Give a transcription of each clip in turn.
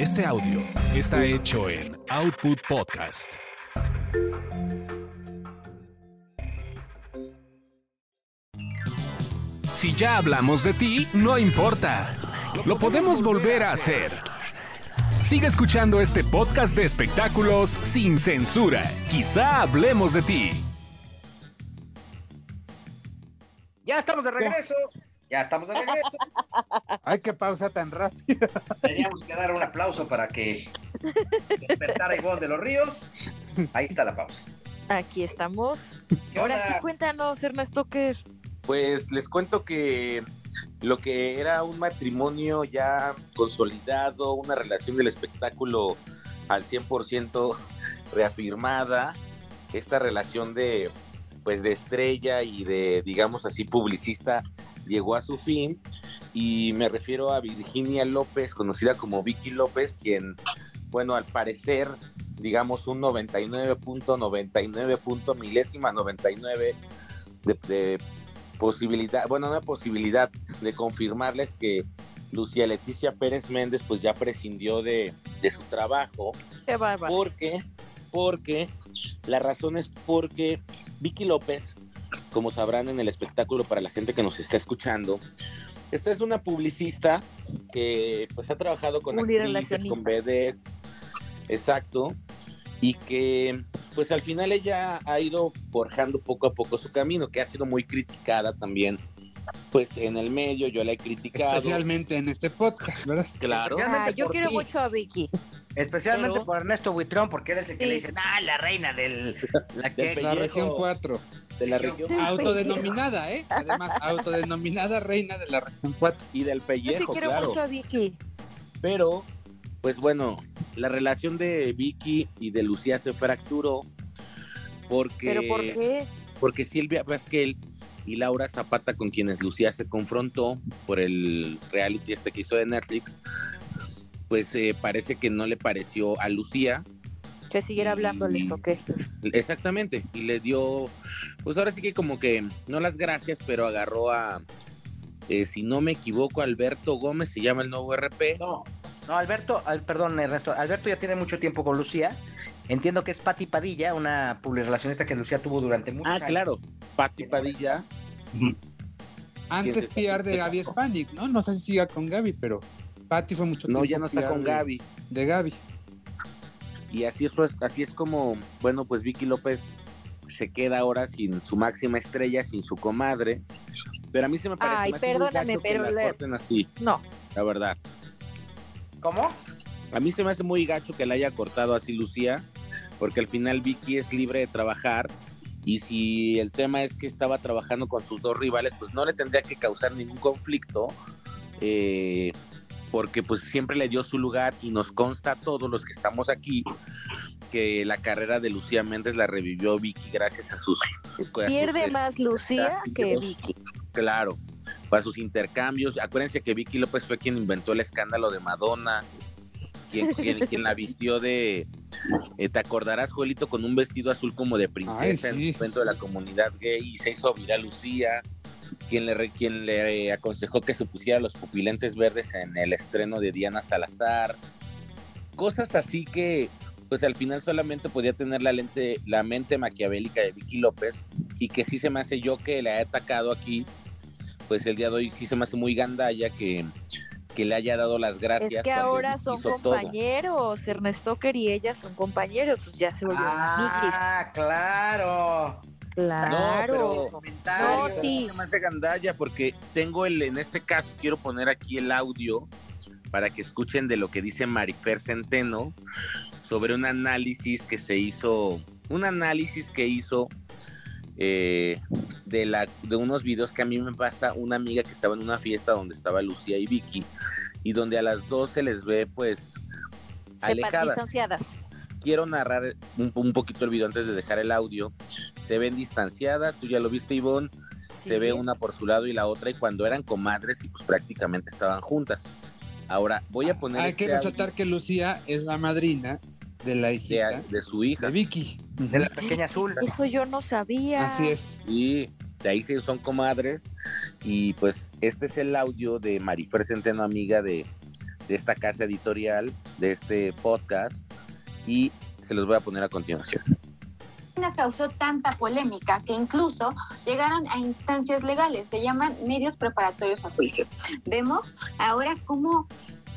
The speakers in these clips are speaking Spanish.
Este audio está hecho en Output Podcast. Si ya hablamos de ti, no importa. Lo podemos volver a hacer. Sigue escuchando este podcast de espectáculos sin censura. Quizá hablemos de ti. Ya estamos de regreso. Ya estamos de regreso. Ay, qué pausa tan rápida. Teníamos que dar un aplauso para que despertara Ivonne de los Ríos. Ahí está la pausa. Aquí estamos. ¿Qué Ahora sí, cuéntanos, Ernesto, ¿qué es? Pues les cuento que lo que era un matrimonio ya consolidado, una relación del espectáculo al 100% reafirmada, esta relación de pues de estrella y de digamos así publicista llegó a su fin y me refiero a Virginia López, conocida como Vicky López, quien bueno, al parecer digamos un 99.99 punto milésima 99 de, de posibilidad, bueno, una posibilidad de confirmarles que Lucía Leticia Pérez Méndez pues ya prescindió de, de su trabajo Qué bárbaro. porque porque la razón es porque Vicky López, como sabrán en el espectáculo para la gente que nos está escuchando, esta es una publicista que pues ha trabajado con actrices, con vedettes, exacto, y que pues al final ella ha ido forjando poco a poco su camino, que ha sido muy criticada también, pues en el medio yo la he criticado. Especialmente en este podcast, ¿verdad? Claro. Ah, yo quiero mucho a Vicky. Especialmente Pero- por Ernesto Buitrón, porque él es el que Sí. le dice, ah, la reina del... La que... Del La región 4. de la región Autodenominada, ¿eh? Además, autodenominada reina de la región 4. y del Yo pellejo, quiero claro. mucho a Vicky. Pero, pues bueno, la relación de Vicky y de Lucía se fracturó porque, ¿Pero por qué? porque Silvia Pasquel y Laura Zapata, con quienes Lucía se confrontó por el reality este que hizo de Netflix, pues eh, parece que no le pareció a Lucía. Que siguiera hablándoles, ¿o qué? Exactamente, y le dio, pues ahora sí que como que, no las gracias, pero agarró a, eh, si no me equivoco, Alberto Gómez, se llama el nuevo RP. No, no, Alberto, al- perdón, Ernesto, Alberto ya tiene mucho tiempo con Lucía. Entiendo que es Patti Padilla, una publirelacionista que Lucía tuvo durante muchos Ah, años. claro, Patti Padilla. Antes PR de Gaby Spanik, ¿no? No sé si siga con Gaby, pero Patty fue mucho No, tiempo ya no está con de- Gaby. De Gaby. Y así es, así es como, bueno, pues Vicky López se queda ahora sin su máxima estrella, sin su comadre. Pero a mí se me parece Ay, muy gacho que pero la le- corten así, No. la verdad. ¿Cómo? A mí se me hace muy gacho que la haya cortado así Lucía, porque al final Vicky es libre de trabajar. Y si el tema es que estaba trabajando con sus dos rivales, pues no le tendría que causar ningún conflicto. eh, porque pues siempre le dio su lugar y nos consta a todos los que estamos aquí que la carrera de Lucía Méndez la revivió Vicky gracias a sus... a sus, Pierde este, más Lucía que. Vicky. Claro, para sus intercambios. Acuérdense que Vicky López fue quien inventó el escándalo de Madonna, quien, quien, quien la vistió de... eh, ¿Te acordarás, Joelito, con un vestido azul como de princesa Ay, en el evento de la comunidad gay y se hizo viral Lucía? Quien le, quien le eh, aconsejó que se pusiera los pupilentes verdes en el estreno de Diana Salazar. Cosas así que, pues al final solamente podía tener la, lente, la mente maquiavélica de Vicky López y que sí se me hace yo que le haya atacado aquí, pues el día de hoy sí se me hace muy gandalla que, que le haya dado las gracias. Es que ahora son hizo todo. compañeros. Ernesto y ella son compañeros. Pues ya se volvieron. Ah, claro. Claro. pero- Comentario. No, sí. Se me hace gandalla porque tengo el, en este caso quiero poner aquí el audio para que escuchen de lo que dice Marifer Centeno sobre un análisis que se hizo, un análisis que hizo eh, de, la, de unos videos que a mí me pasa una amiga que estaba en una fiesta donde estaba Lucía y Vicky y donde a las dos se les ve pues alejadas distanciadas. Quiero narrar un, un poquito el video antes de dejar el audio. Se ven distanciadas, tú ya lo viste, Ivonne. Se ve una por su lado y la otra, y cuando eran comadres, y pues prácticamente estaban juntas. Ahora, voy a poner. Hay que este audio resaltar que Lucía es la madrina de la hijita de, de su hija. de Vicky. De la pequeña azul. Eso yo no sabía. Así es. Y de ahí se- son comadres. Y pues este es el audio de Marifer Centeno, amiga de, de esta casa editorial, de este podcast, y se los voy a poner a continuación. causó tanta polémica que incluso llegaron a instancias legales, se llaman medios preparatorios a juicio. Vemos ahora cómo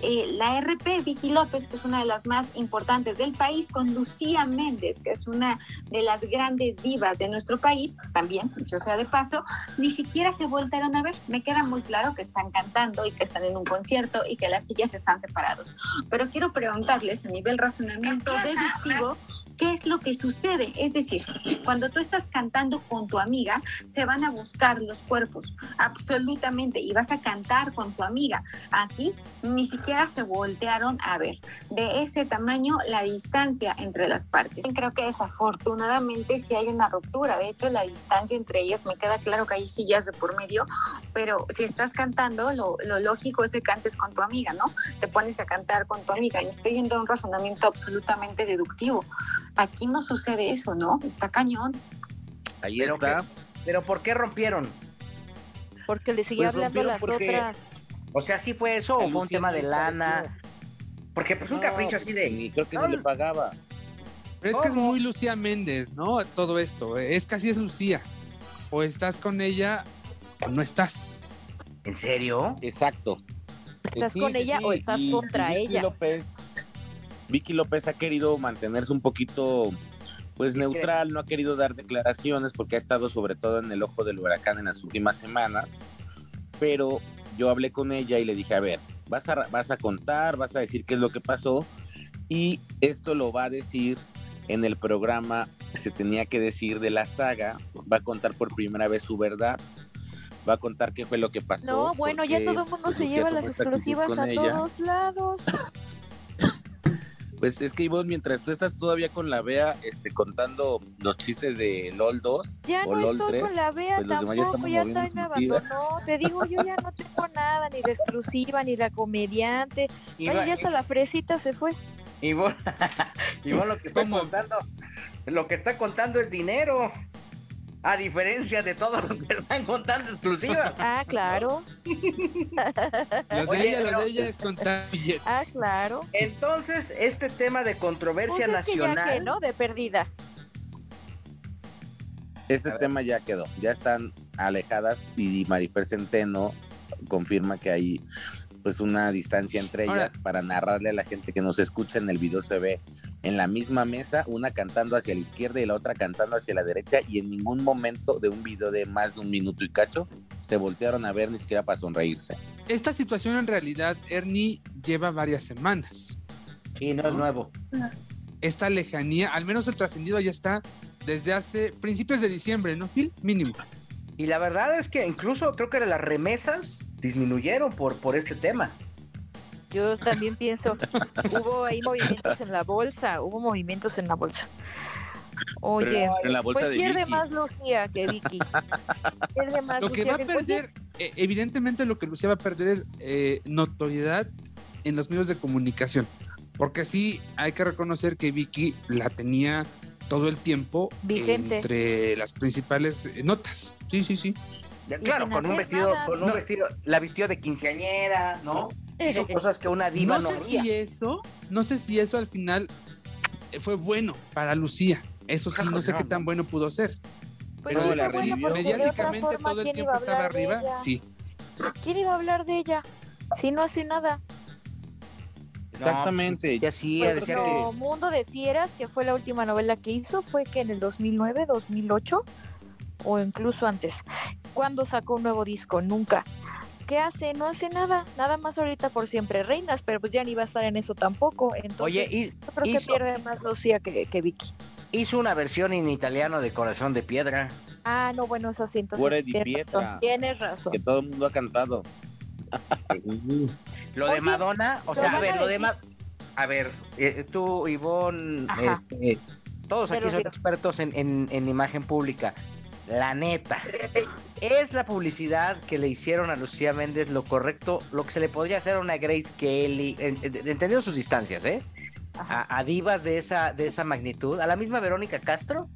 eh, la RP Vicky López, que es una de las más importantes del país, con Lucía Méndez, que es una de las grandes divas de nuestro país, también, dicho sea de paso, ni siquiera se voltearon a ver. Me queda muy claro que están cantando y que están en un concierto y que las sillas están separados. Pero quiero preguntarles a nivel razonamiento deductivo, ¿Qué es lo que sucede? Es decir, cuando tú estás cantando con tu amiga, se van a buscar los cuerpos, absolutamente, y vas a cantar con tu amiga. Aquí ni siquiera se voltearon a ver. De ese tamaño, la distancia entre las partes. Creo que desafortunadamente sí hay una ruptura. De hecho, la distancia entre ellas, me queda claro que hay sillas de por medio, pero si estás cantando, lo, lo lógico es que cantes con tu amiga, ¿no? Te pones a cantar con tu amiga. Y estoy yendo a un razonamiento absolutamente deductivo. Aquí no sucede eso, ¿no? Está cañón. Ahí Pero está. que- Pero ¿por qué rompieron? Porque le seguía Pues hablando a las porque- otras. O sea, ¿sí fue eso o fue un tema de lana? Porque pues un No, capricho así de... Ni creo que No, le pagaba. Pero es que es muy Lucía Méndez, ¿no? Todo esto. Es casi es Lucía. O estás con ella o no estás. ¿En serio? Exacto. ¿Estás Sí, con ella sí, o estás y contra ella? López, Vicky López ha querido mantenerse un poquito pues neutral, no ha querido dar declaraciones porque ha estado sobre todo en el ojo del huracán en las últimas semanas, pero yo hablé con ella y le dije, a ver, vas a, vas a contar, vas a decir qué es lo que pasó y esto lo va a decir en el programa que se tenía que decir de la saga, va a contar por primera vez su verdad, va a contar qué fue lo que pasó. No, bueno, ya todo el mundo pues, se lleva las exclusivas a ella. todos lados. Pues es que Ivonne, mientras tú estás todavía con la Bea este, contando los chistes de LOL 2 Ya o no LOL estoy 3, con la Bea pues los demás ya tampoco, estamos ya moviendo también me abandonó. Te digo, yo ya no tengo nada, ni la exclusiva, ni la comediante. Ay, ya hasta la fresita se fue. Ivonne, Ivonne lo que está ¿Cómo? contando, lo que está contando es dinero. A diferencia de todo lo que están contando exclusivas. Ah, claro, Lo de ella, pero- lo de ella es contar billetes. ah, claro. Entonces, este tema de Pues controversia es que ya nacional. que, ¿no? De perdida. Este A ver. tema ya quedó, ya están alejadas y Marifer Centeno confirma que hay pues una distancia entre ellas para narrarle a la gente que nos escucha en el video se ve en la misma mesa, una cantando hacia la izquierda y la otra cantando hacia la derecha y en ningún momento de un video de más de un minuto y cacho se voltearon a ver ni siquiera para sonreírse. Esta situación en realidad, Ernie, lleva varias semanas. Y no es nuevo. Esta lejanía, al menos el trascendido ya está desde hace principios de diciembre, ¿no, Gil? Mínimo. Y la verdad es que incluso creo que las remesas disminuyeron por, por este tema. Yo también pienso, hubo ahí movimientos en la bolsa, hubo movimientos en la bolsa. Oye, la bolsa pues de pierde Vicky. más Lucía que Vicky. Pierde más Lo que Lucía va a perder, eh, evidentemente lo que Lucía va a perder es eh, notoriedad en los medios de comunicación. Porque sí, hay que reconocer que Vicky la tenía todo el tiempo Vigente. entre las principales eh, notas. Sí, sí, sí. Ya, Claro, con un vestido, nada. con un No. vestido, la vistió de quinceañera, ¿no? Hizo cosas que una diva No no, sé haría. si eso, no sé si eso al final eh, fue bueno para Lucía. Eso sí, no sé No, qué no. tan bueno pudo ser. Pues No, sí, la bueno Mediáticamente forma, todo el ¿quién tiempo iba a estaba hablar de arriba. ella? Sí. ¿Quién iba a hablar de ella? Si no hace nada. Exactamente. Ya hacía, Pues decía no, Mundo de Fieras, que fue la última novela que hizo, fue que en el 2009, 2008 o incluso antes. ¿Cuándo sacó un nuevo disco? Nunca. ¿Qué hace? No hace nada. Nada más ahorita por siempre reinas, pero pues ya ni va a estar en eso tampoco. Entonces, Oye, y yo creo que pierde más Lucía que, que Vicky. hizo una versión en italiano de Corazón de Piedra. Ah, no, bueno, eso sí, entonces Cuore di tienes pietra. razón. Tienes razón. Que todo el mundo ha cantado. Lo Oye, de Madonna, o ¿lo sea, a ver, a lo de decir? Ma- A ver, eh, tú, Ivonne, este, todos aquí son expertos en, en- en imagen pública. La neta, ¿es la publicidad que le hicieron a Lucía Méndez lo correcto, lo que se le podría hacer a una Grace Kelly, en- en- entendiendo sus distancias, ¿eh? A, a divas de esa, de esa magnitud, a la misma Verónica Castro?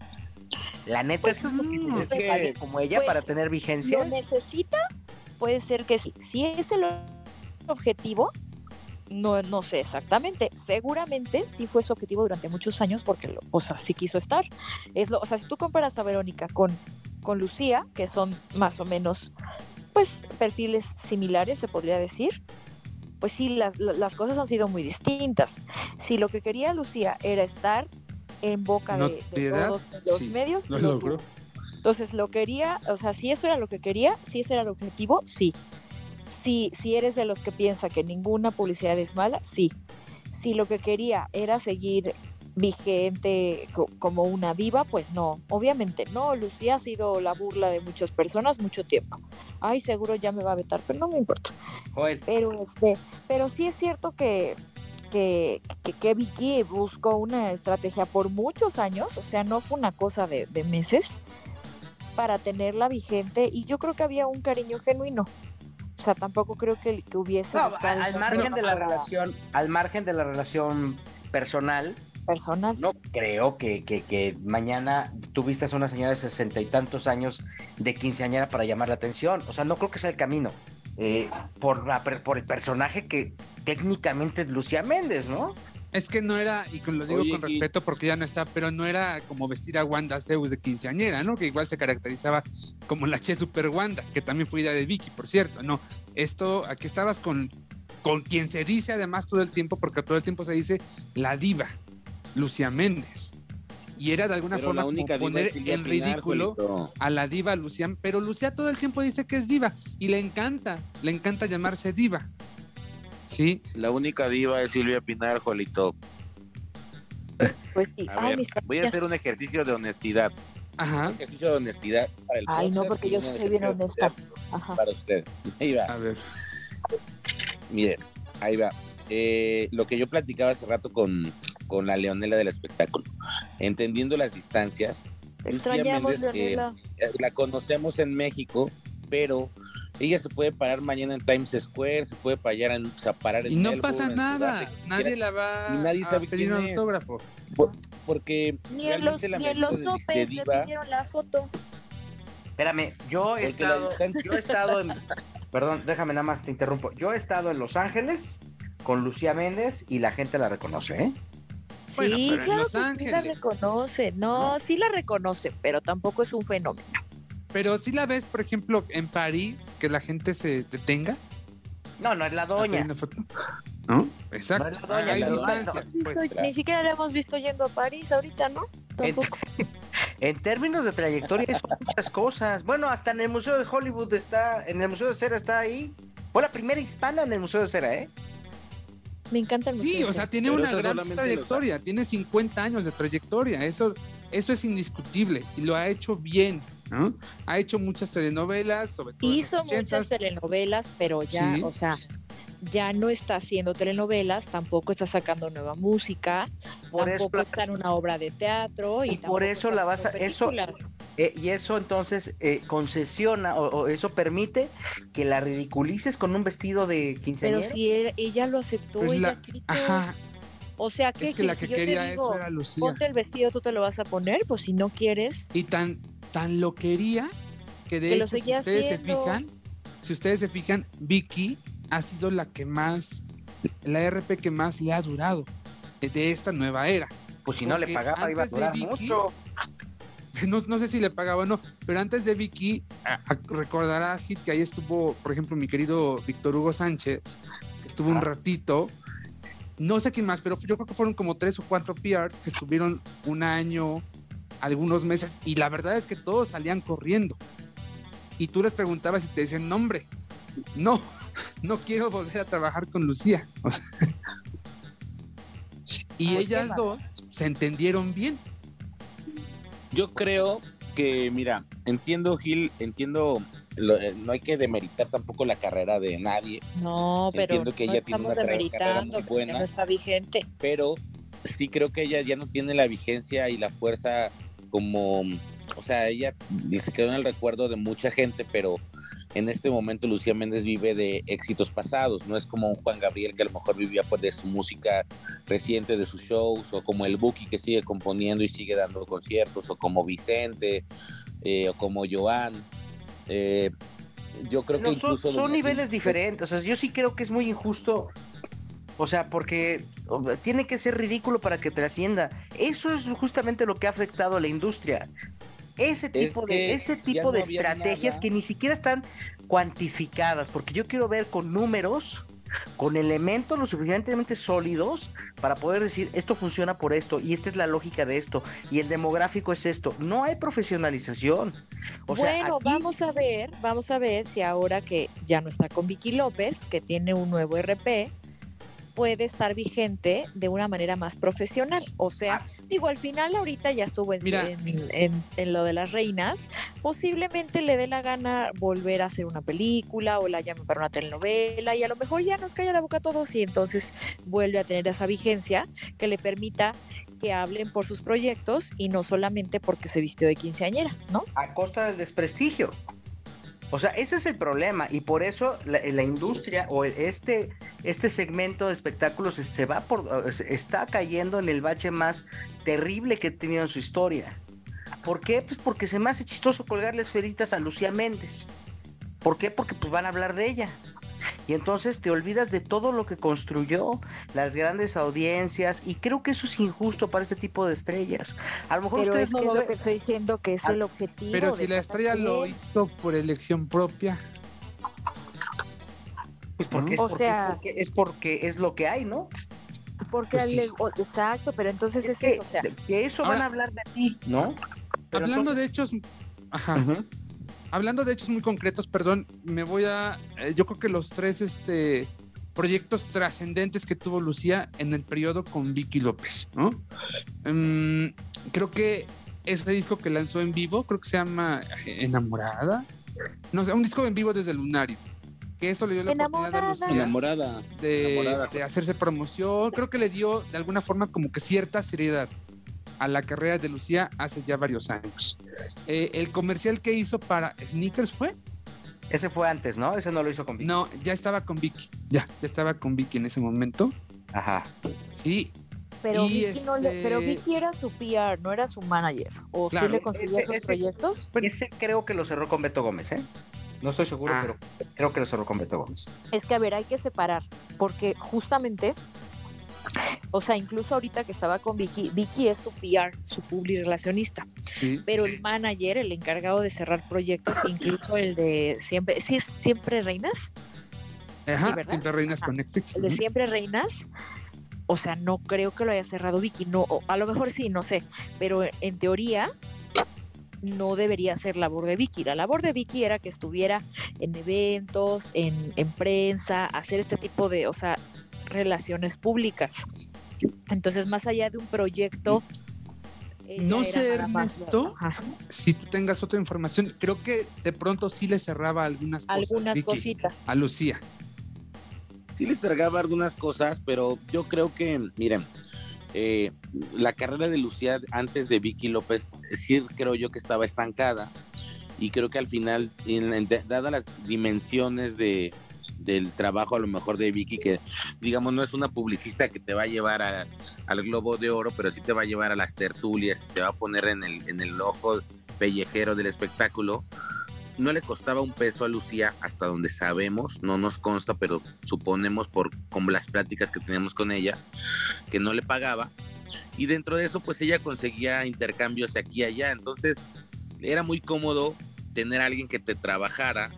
La neta, Pues, es que mm, necesita es que- como ella pues, para tener vigencia. ¿Lo necesita? Puede ser que sí. Si es el objetivo, no, no sé exactamente. Seguramente sí fue su objetivo durante muchos años porque, o sea, sí quiso estar. Es lo, o sea, si tú comparas a Verónica con, con Lucía, que son más o menos, pues, perfiles similares, se podría decir, pues sí, las, las cosas han sido muy distintas. Si lo que quería Lucía era estar en boca de, de todos los sí, medios, lo lo logró. tuvo. Entonces, lo quería, o sea, si eso era lo que quería, si ese era el objetivo, sí. Si, si eres de los que piensa que ninguna publicidad es mala, sí. Si lo que quería era seguir vigente co- como una diva, pues no, obviamente no. Lucía ha sido la burla de muchas personas mucho tiempo. Ay, seguro ya me va a vetar, pero no me importa. Joel, Pero este, pero sí es cierto que, que, que, que Vicky buscó una estrategia por muchos años, o sea, no fue una cosa de, de meses, para tenerla vigente, y yo creo que había un cariño genuino. O sea, tampoco creo que, que hubiese no, al margen de la relación, al margen de la relación personal, personal. no creo que, que, que mañana tú vistas a una señora de sesenta y tantos años de quinceañera para llamar la atención. O sea, no creo que sea el camino. Eh, por, la, por el personaje que técnicamente es Lucía Méndez, ¿no? Es que no era, y lo digo Oye, con respeto porque ya no está, pero no era como vestir a Wanda Zeus de quinceañera, ¿no? Que igual se caracterizaba como la Che Super Wanda, que también fue idea de Vicky, por cierto. No, esto, aquí estabas con, con quien se dice además todo el tiempo, porque todo el tiempo se dice la diva, Lucía Méndez. Y era de alguna Pero forma como poner en ridículo a la diva Lucía, pero Lucía todo el tiempo dice que es diva y le encanta, le encanta llamarse diva. Sí, La única diva es Silvia Pinar, Jolito. Pues sí. A Ay, ver, mis voy a hacer un ejercicio de honestidad. ajá, Un ejercicio de honestidad para el Ay, no, porque yo soy bien honesta. Ajá. Para ustedes. Ahí va. a ver. Miren, ahí va. Eh, lo que yo platicaba hace rato con, con la Leonela del espectáculo, entendiendo las distancias, extrañamos, Méndez, que- Leonela. eh, la conocemos en México, pero ella se puede parar mañana en Times Square, se puede parar en, o sea, parar en Y no Melbourne, pasa nada, nadie la va Y nadie a sabe pedir un autógrafo. porque Ni en los, ni en los sopes le pidieron la foto. Espérame, yo he Porque estado, distancia- yo he estado en, perdón, déjame nada más te interrumpo. Yo he estado en Los Ángeles con Lucía Méndez y la gente la reconoce, ¿eh? Sí, en claro Los que sí la reconoce. No, sí la reconoce, pero tampoco es un fenómeno. Pero si la ves, por ejemplo, en París, que la gente se detenga. No, no es la doña. ¿No? Exacto. No es la doña, Hay la doña, distancia. no. pues. Ni siquiera la hemos visto yendo a París ahorita, ¿no? Tampoco. En términos de trayectoria son muchas cosas. Bueno, hasta en el Museo de Hollywood está, en el Museo de Cera está ahí. Fue la primera hispana en el Museo de Cera, ¿eh? Me encanta el Sí, o sea, tiene Pero una gran trayectoria, tiene 50 años de trayectoria, eso, eso es indiscutible y lo ha hecho bien, ¿no? Ha hecho muchas telenovelas, sobre todo Hizo 80s. muchas telenovelas, pero ya, Sí. o sea, ya no está haciendo telenovelas, tampoco está sacando nueva música, Por tampoco está en una obra de teatro y, Y por eso la vas a- eso-. Eh, y eso entonces eh, concesiona o, o eso permite que la ridiculices con un vestido de Pero quinceañera. si él- ella lo aceptó, Pues ella la- quiso. Ajá, O sea, que, es que la que si quería digo, eso era Lucía. ponte el vestido, tú te lo vas a poner, pues si no quieres, Y tan, tan lo quería que de Que lo hecho, si ustedes se fijan, si ustedes se fijan, Vicky ha sido la que más, la RP que más le ha durado de- esta nueva era. pues si no le pagaba iba a durar Vicky- mucho. No, no sé si le pagaba o no, pero antes de Vicky, recordarás, Hit, que ahí estuvo, por ejemplo, mi querido Víctor Hugo Sánchez, que estuvo un Ah. ratito. No sé quién más, pero yo creo que fueron como tres o cuatro PRs que estuvieron un año, algunos meses, y la verdad es que todos salían corriendo. Y tú les preguntabas y te decían, nombre, no, no quiero volver a trabajar con Lucía. O sea, y Ay, ellas dos se entendieron bien. Yo creo que, mira, entiendo, Gil, entiendo, lo- eh, no hay que demeritar tampoco la carrera de nadie, no, pero Entiendo que no ella tiene estamos una carrera- carrera muy demeritando, porque buena. no está vigente. pero sí creo que ella ya no tiene la vigencia y la fuerza como, o sea, ella se quedó en el recuerdo de mucha gente, pero en este momento Lucía Méndez vive de éxitos pasados, no es como un Juan Gabriel que a lo mejor vivía pues de su música reciente, de sus shows, o como el Buki que sigue componiendo y sigue dando conciertos, o como Vicente, eh, o como Joan. Eh, yo creo No, que son, incluso son niveles diferentes. O sea, yo sí creo que es muy injusto O sea, porque tiene que ser ridículo para que trascienda. Eso es justamente lo que ha afectado a la industria. Ese tipo de, ese tipo de estrategias que ni siquiera están cuantificadas, porque yo quiero ver con números con elementos lo suficientemente sólidos para poder decir esto funciona por esto y esta es la lógica de esto y el demográfico es esto. No hay profesionalización. bueno, vamos a ver, vamos a ver si ahora que ya no está con Vicky López, que tiene un nuevo RP, puede estar vigente de una manera más profesional. O sea, ah. digo, al final ahorita ya estuvo en, en, lo de las reinas, posiblemente le dé la gana volver a hacer una película o la llame para una telenovela y a lo mejor ya nos calla la boca a todos y entonces vuelve a tener esa vigencia que le permita que hablen por sus proyectos y no solamente porque se vistió de quinceañera, ¿no? A costa del desprestigio. O sea, ese es el problema y por eso la, industria o este, este segmento de espectáculos se va por, está cayendo en el bache más terrible que ha tenido en su historia. ¿Por qué? Pues porque se me hace chistoso colgarles felitas a Lucía Méndez. ¿Por qué? Porque pues van a hablar de ella. Y entonces te olvidas de todo lo que construyó, las grandes audiencias, y creo que eso es injusto para este tipo de estrellas. A lo mejor pero ustedes es no lo, que estoy diciendo que es el objetivo. Pero si la estrella lo hizo por elección propia. Pues porque, es, porque, es porque es lo que hay, ¿no? Porque pues exacto, pero entonces es, que, eso, o sea, de eso van a hablar de ti, ¿no? hablando de hechos, ajá. Hablando de hechos muy concretos, perdón, me voy a. Eh, yo creo que los tres este, proyectos trascendentes que tuvo Lucía en el periodo con Vicky López, ¿no? Em, creo que ese disco que lanzó en vivo, creo que se llama Enamorada. No sé, un disco en vivo desde Lunario. Que eso le dio la oportunidad a Lucía Enamorada. De, de hacerse promoción. Creo que le dio de alguna forma como que cierta seriedad a la carrera de Lucía hace ya varios años. Eh, el comercial que hizo para Sneakers fue. Ese fue antes, ¿no? Ese no lo hizo con Vicky. No, ya estaba con Vicky. Ya, ya estaba con Vicky en ese momento. Ajá. Sí. Pero, Vicky, no le, pero este Vicky era su PR, no era su manager. ¿O sí le consiguió sus proyectos? Ese creo que lo cerró con Beto Gómez, ¿eh? No estoy seguro, ah. pero creo que lo cerró con Beto Gómez. Es que, a ver, hay que separar, porque justamente o sea, incluso ahorita que estaba con Vicky, Vicky es su PR, su public relacionista. Pero el manager, el encargado de cerrar proyectos, incluso el de siempre, ¿sí es siempre reinas? Ajá, siempre reinas con Netflix. El de siempre reinas. O sea, no creo que lo haya cerrado Vicky, no, a lo mejor sí, no sé, pero en teoría no debería ser labor de Vicky. La labor de Vicky era que estuviera en eventos, en, en prensa, hacer este tipo de, o sea, relaciones públicas. Entonces, más allá de un proyecto... No sé, Ernesto, si tú tengas otra información, creo que de pronto sí le cerraba algunas cosas. Algunas cositas. A Lucía. Sí le cerraba algunas cosas, pero yo creo que, miren, eh, la carrera de Lucía antes de Vicky López, sí creo yo que estaba estancada y creo que al final, dadas las dimensiones de, del trabajo a lo mejor de Vicky, que digamos no es una publicista que te va a llevar al Globo de Oro, pero sí te va a llevar a las tertulias, te va a poner en el, en el ojo pellejero del espectáculo. No le costaba un peso a Lucía, hasta donde sabemos, no nos consta, pero suponemos por con las pláticas que tenemos con ella, que no le pagaba. Y dentro de eso, pues ella conseguía intercambios aquí y allá. Entonces, era muy cómodo tener a alguien que te trabajara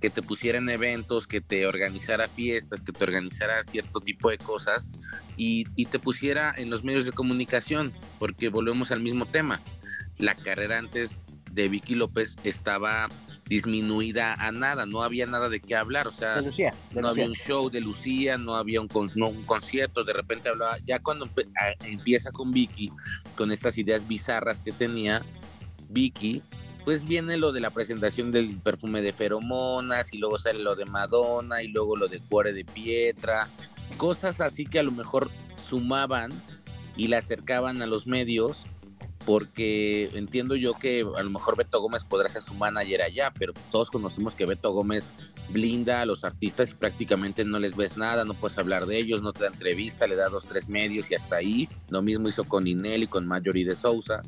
que te pusiera en eventos, que te organizara fiestas, que te organizara cierto tipo de cosas y, te pusiera en los medios de comunicación, porque volvemos al mismo tema. La carrera antes de Vicky López estaba disminuida a nada, no había nada de qué hablar, o sea, no había un show de Lucía, no había un, un concierto, de repente hablaba, ya cuando empieza con Vicky, con estas ideas bizarras que tenía, Vicky pues viene lo de la presentación del perfume de feromonas y luego sale lo de Madonna y luego lo de Cuore de Pietra, cosas así que a lo mejor sumaban y la acercaban a los medios porque entiendo yo que a lo mejor Beto Gómez podrá ser su manager allá, pero todos conocemos que Beto Gómez blinda a los artistas y prácticamente no les ves nada, no puedes hablar de ellos, no te da entrevista, le da dos, tres medios y hasta ahí. Lo mismo hizo con Inel y con Marjorie de Sousa,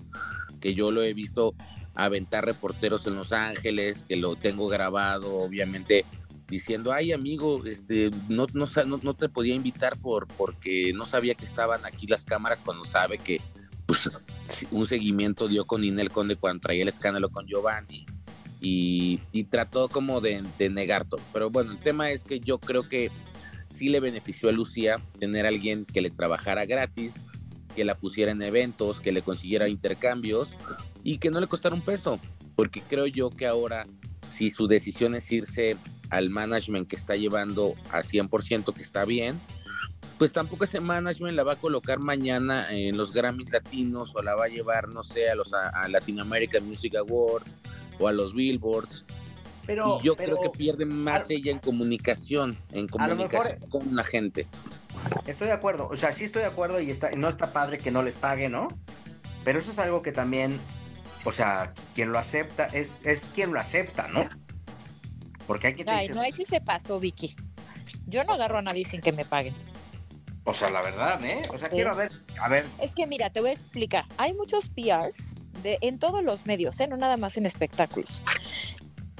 que yo lo he visto aventar reporteros en Los Ángeles, que lo tengo grabado, obviamente diciendo, ay amigo, este, no, no, no, no te podía invitar por, porque no sabía que estaban aquí las cámaras cuando sabe que pues, un seguimiento dio con Inel Conde cuando traía el escándalo con Giovanni y, trató como de, de, negar todo. Pero bueno, el tema es que yo creo que sí le benefició a Lucía tener a alguien que le trabajara gratis, que la pusiera en eventos, que le consiguiera intercambios y que no le costara un peso, porque creo yo que ahora si su decisión es irse al management que está llevando a 100% que está bien, pues tampoco ese management la va a colocar mañana en los Grammys latinos o la va a llevar, no sé, a los a, Latin American Music Awards o a los Billboards. Pero, y yo creo que pierde más ella en comunicación, en comunicación con la gente. Estoy de acuerdo, o sea, sí estoy de acuerdo y está, no está padre que no les pague, ¿no? Pero eso es algo que también, o sea, quien lo acepta es, es quien lo acepta, ¿no? Porque hay que... Ay, no, ahí sí se pasó, Vicky. Yo no agarro a nadie sin que me paguen. O sea, la verdad, ¿eh? O sea, quiero ver, a ver. Es que mira, te voy a explicar. Hay muchos PRs de, en todos los medios, ¿eh? No nada más en espectáculos.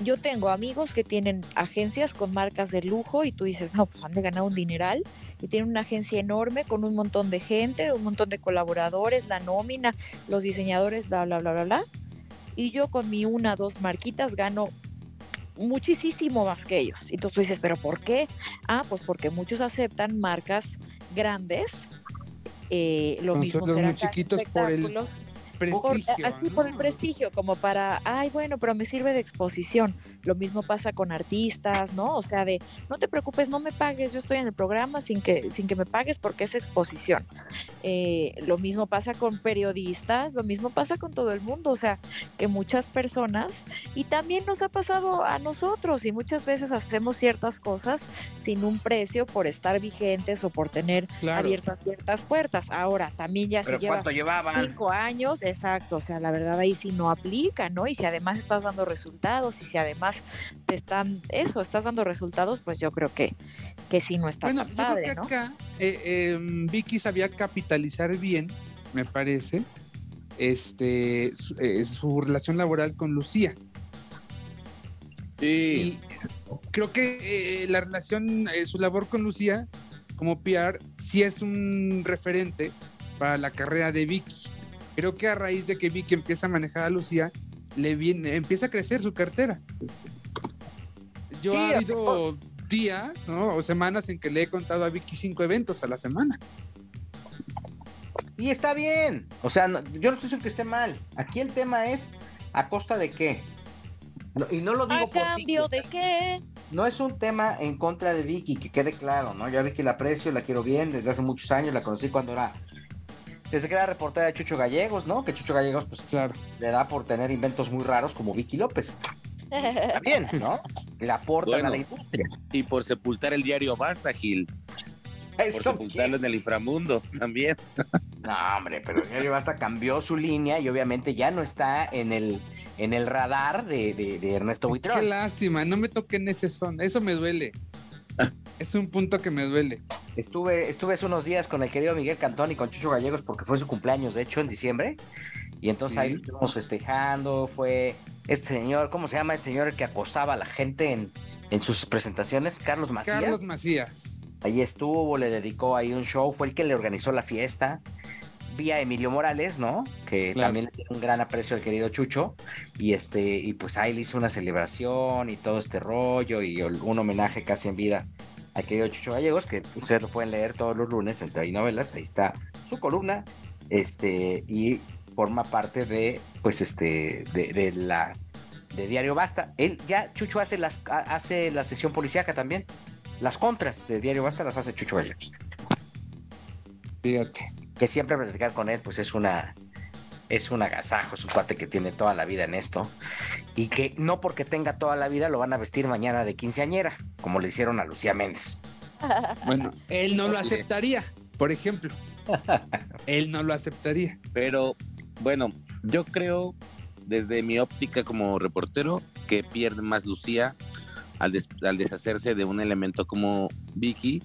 Yo tengo amigos que tienen agencias con marcas de lujo y tú dices, no, pues han de ganar un dineral y tienen una agencia enorme con un montón de gente, un montón de colaboradores, la nómina, los diseñadores, bla, bla, bla, bla, bla. Y yo con mi una, dos marquitas gano muchísimo más que ellos. Y tú dices, ¿pero por qué? Ah, pues porque muchos aceptan marcas grandes. Eh, lo mismo muy chiquitos por el prestigio. así por el prestigio, como para, ay, bueno, pero me sirve de exposición. Lo mismo pasa con artistas, ¿no? O sea, de, no te preocupes, no me pagues, yo estoy en el programa sin que, sin que me pagues porque es exposición. Eh, lo mismo pasa con periodistas, lo mismo pasa con todo el mundo, o sea, que muchas personas, y también nos ha pasado a nosotros, y muchas veces hacemos ciertas cosas sin un precio por estar vigentes o por tener abiertas ciertas puertas. Ahora, también ya se lleva cinco años, exacto, o sea, la verdad ahí sí no aplica, ¿no? Y si además estás dando resultados, y si además te están, eso, estás dando resultados, pues yo creo que, que sí no está bueno, yo creo que acá eh, em, Vicky sabía capitalizar bien, me parece, este, eh, su, relación laboral con Lucía. Sí. Y creo que eh, la relación, su labor con Lucía como PR, sí es un referente para la carrera de Vicky. Creo que a raíz de que Vicky empieza a manejar a Lucía, le viene, empieza a crecer su cartera. Yo ha habido días o semanas en que le he contado a Vicky cinco eventos a la semana. Y está bien. O sea, yo no estoy diciendo que esté mal. Aquí el tema es a costa de qué. y no lo digo ¿A cambio de qué? No es un tema en contra de Vicky, que quede claro, ¿no? Yo a Vicky la aprecio, la quiero bien desde hace muchos años, la conocí cuando era desde que era reportera de Chucho Gallegos, ¿no? Que Chucho Gallegos, pues, claro. le da por tener inventos muy raros como Vicky López. También, ¿no? Le aportan a la industria. Y por sepultar el diario Basta, Gil. por sepultarlo en el inframundo también. No, hombre, pero el diario Basta cambió su línea y obviamente ya no está en el, en el radar de, de, Ernesto Buitrón. Qué lástima, no me toquen ese son, eso me duele. Es un punto que me duele. Estuve, estuve hace unos días con el querido Miguel Cantón y con Chucho Gallegos porque fue su cumpleaños, de hecho, en diciembre. Y entonces ahí estuvimos festejando. Fue este señor, ¿cómo se llama? El señor que acosaba a la gente en, en sus presentaciones, Carlos Macías. Carlos Macías. Ahí estuvo, le dedicó ahí un show, fue el que le organizó la fiesta. Vía Emilio Morales, ¿no? Que también tiene un gran aprecio al querido Chucho. Y este, y pues ahí le hizo una celebración y todo este rollo y un homenaje casi en vida al querido Chucho Gallegos, que ustedes lo pueden leer todos los lunes entre ahí novelas, ahí está su columna, este, y forma parte de, pues, este, de, la, de Diario Basta. Él ya, Chucho hace las, hace la sección policíaca también, las contras de Diario Basta las hace Chucho Gallegos. Fíjate. Que siempre platicar con él, pues es una, es un agasajo, es un cuate que tiene toda la vida en esto y que no porque tenga toda la vida lo van a vestir mañana de quinceañera, como le hicieron a Lucía Méndez. Bueno, él no lo aceptaría, por ejemplo. él no lo aceptaría. Pero bueno, yo creo desde mi óptica como reportero que pierde más Lucía al, al, deshacerse de un elemento como Vicky,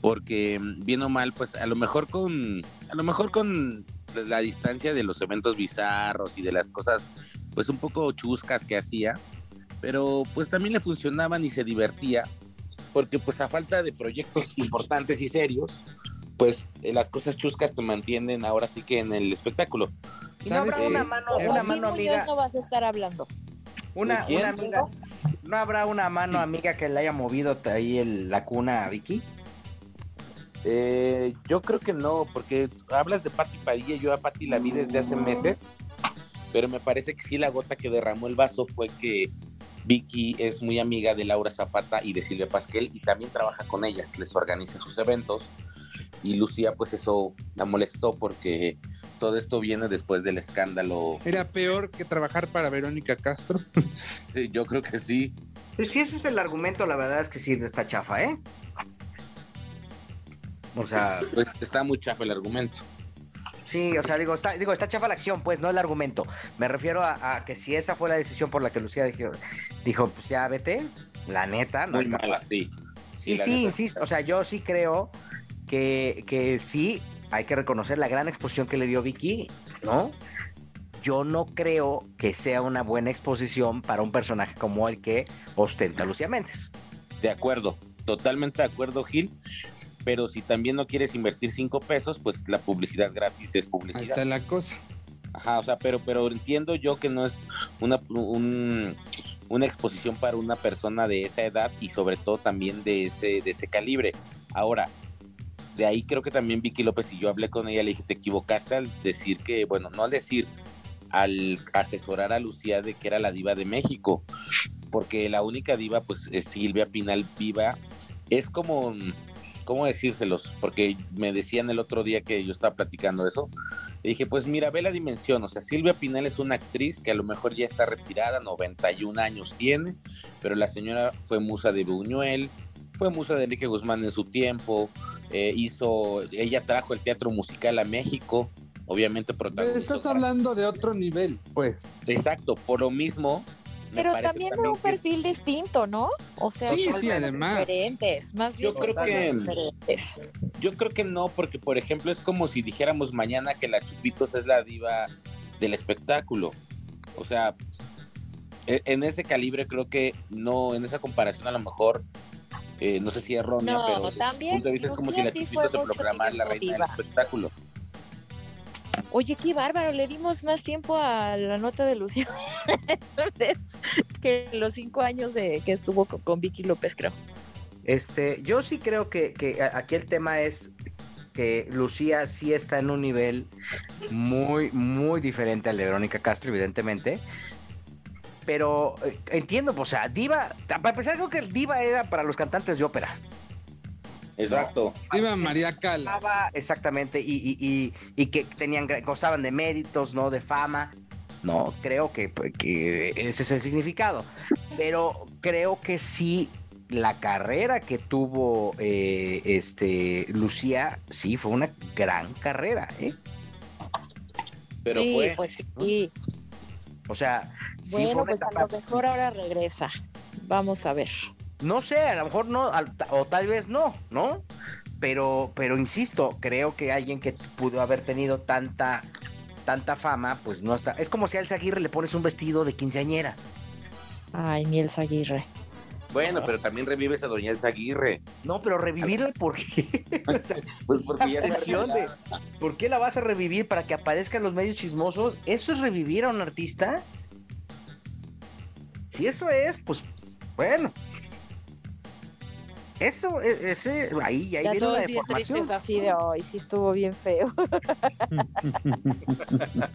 porque bien o mal, pues a lo mejor con, a lo mejor con la distancia de los eventos bizarros y de las cosas pues un poco chuscas que hacía, pero pues también le funcionaban y se divertía, porque pues a falta de proyectos importantes y serios, pues eh, las cosas chuscas te mantienen ahora sí que en el espectáculo. ¿Y no habrá ¿Sabes una mano, De una mano amiga? no vas a estar hablando. Una, una amiga. ¿No habrá una mano amiga que le haya movido ahí el- la cuna a Vicky? Eh, yo creo que no, porque hablas de Pati Padilla, yo a Pati la vi desde hace meses, pero me parece que sí la gota que derramó el vaso fue que Vicky es muy amiga de Laura Zapata y de Silvia Pasquel y también trabaja con ellas, les organiza sus eventos y Lucía pues eso la molestó porque todo esto viene después del escándalo. Era peor que trabajar para Verónica Castro. Sí, Yo creo que sí. Pues si ese es el argumento, la verdad es que sí está chafa, ¿eh? O sea, Pues está muy chafa el argumento. sí, o sea, digo, está, digo, está chafa la acción, pues, no el argumento. Me refiero a, a que si esa fue la decisión por la que Lucía dijo, dijo pues ya vete, la neta, no Muy está mala, sí. Y sí, neta. insisto, o sea, yo sí creo que, que sí hay que reconocer la gran exposición que le dio Vicky, ¿no? Yo no creo que sea una buena exposición para un personaje como el que ostenta Lucía Méndez. De acuerdo, totalmente de acuerdo, Gil. Pero si también no quieres invertir cinco pesos, pues la publicidad gratis es Ahí publicidad. está la cosa. Ajá, o sea, pero, pero entiendo yo que no es una, un- una exposición para una persona de esa edad y sobre todo también de ese, de ese calibre. Ahora, de ahí creo que también Vicky López y yo hablé con ella, le dije, te equivocaste al decir que, bueno, no al decir, al asesorar a Lucía de que era la diva de México, porque la única diva, pues, es Silvia Pinal viva. Es como, ¿cómo decírselos? Porque me decían el otro día que yo estaba platicando eso. Le dije, pues mira, ve la dimensión. O sea, Silvia Pinal es una actriz que a lo mejor ya está retirada, 91 años tiene, pero la señora fue musa de Buñuel, fue musa de Enrique Guzmán en su tiempo, eh, hizo, ella trajo el teatro musical a México, obviamente protagonizó. Estás hablando de otro nivel, pues. Exacto, por lo mismo. Pero parece también de también un es- perfil distinto, ¿no? O sea, Sí, sí, además. diferentes, más bien Yo creo que- diferentes. Yo creo que no, porque por ejemplo es como si dijéramos mañana que la Chupitos es la diva del espectáculo. O sea, e- en ese calibre creo que no, en esa comparación a lo mejor, eh, no sé si es errónea, No, pero también punto de vista es como si la sí Chupitos se proclamara la reina del espectáculo. Oye, qué bárbaro, le dimos más tiempo a la nota de Méndez que los cinco años de que estuvo con, Vicky López, creo. Este, yo sí creo que, que aquí el tema es que Lucía sí está en un nivel muy, muy diferente al de Verónica Castro, evidentemente. Pero eh, entiendo, o sea, Diva, para empezar, creo que Diva era para los cantantes de ópera. Exacto. Iba María Cala. Exactamente, y, y, y, y que tenían, gozaban de méritos, ¿no? De fama. No, creo que, que ese es el significado. Pero creo que sí, la carrera que tuvo eh, este Lucía, sí, fue una gran carrera, ¿eh? Pero sí, fue. pues sí. O sea, sí fue Bueno, pues a lo mejor ahora regresa. Vamos a ver. No sé, a lo mejor no, al- o tal vez no, ¿no? Pero, pero insisto, creo que alguien que pudo haber tenido tanta, tanta fama, pues no está. Es como si a Elsa Aguirre le pones un vestido de quinceañera. Ay, Miel Aguirre. Bueno, pero también revives a Doña Elsa Aguirre. No, pero revivirla porque. o sea, Pues porque ya de. ¿Por qué la vas a revivir para que aparezcan los medios chismosos? ¿Eso es revivir a un artista? Si eso es, pues bueno. Eso, e- ese, ahí, ahí Ya viene la bien deformación. tristes así de, ay, sí estuvo bien feo.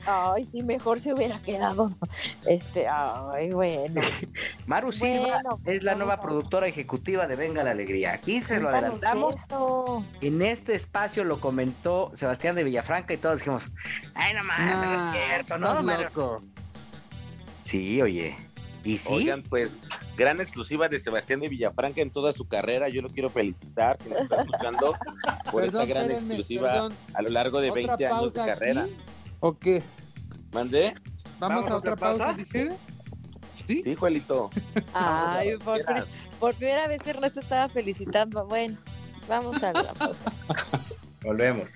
ay, sí, mejor se hubiera quedado. Este, ay, bueno. Maru Silva Bueno, es la nueva productora ejecutiva de Venga la Alegría. Aquí se lo adelantamos. eso. En este espacio lo comentó Sebastián de Villafranca y todos dijimos, ay, no mames, no es cierto, ¿no? Maru?" loco. Sí, oye. ¿Y sí? Oigan, pues, gran exclusiva de Sebastián de Villafranca en toda su carrera. Yo lo quiero felicitar, que nos está escuchando por Perdón, esta gran espérenme, exclusiva perdón. a lo largo de ¿Otra 20 años de carrera. aquí? ¿O qué? ¿Mandé? ¿Vamos, a otra pausa, pausa? dijera? ¿Sí? Sí, Juelito. Ay, por, pri- por primera vez Ernesto estaba felicitando. Bueno, vamos a la pausa. Volvemos.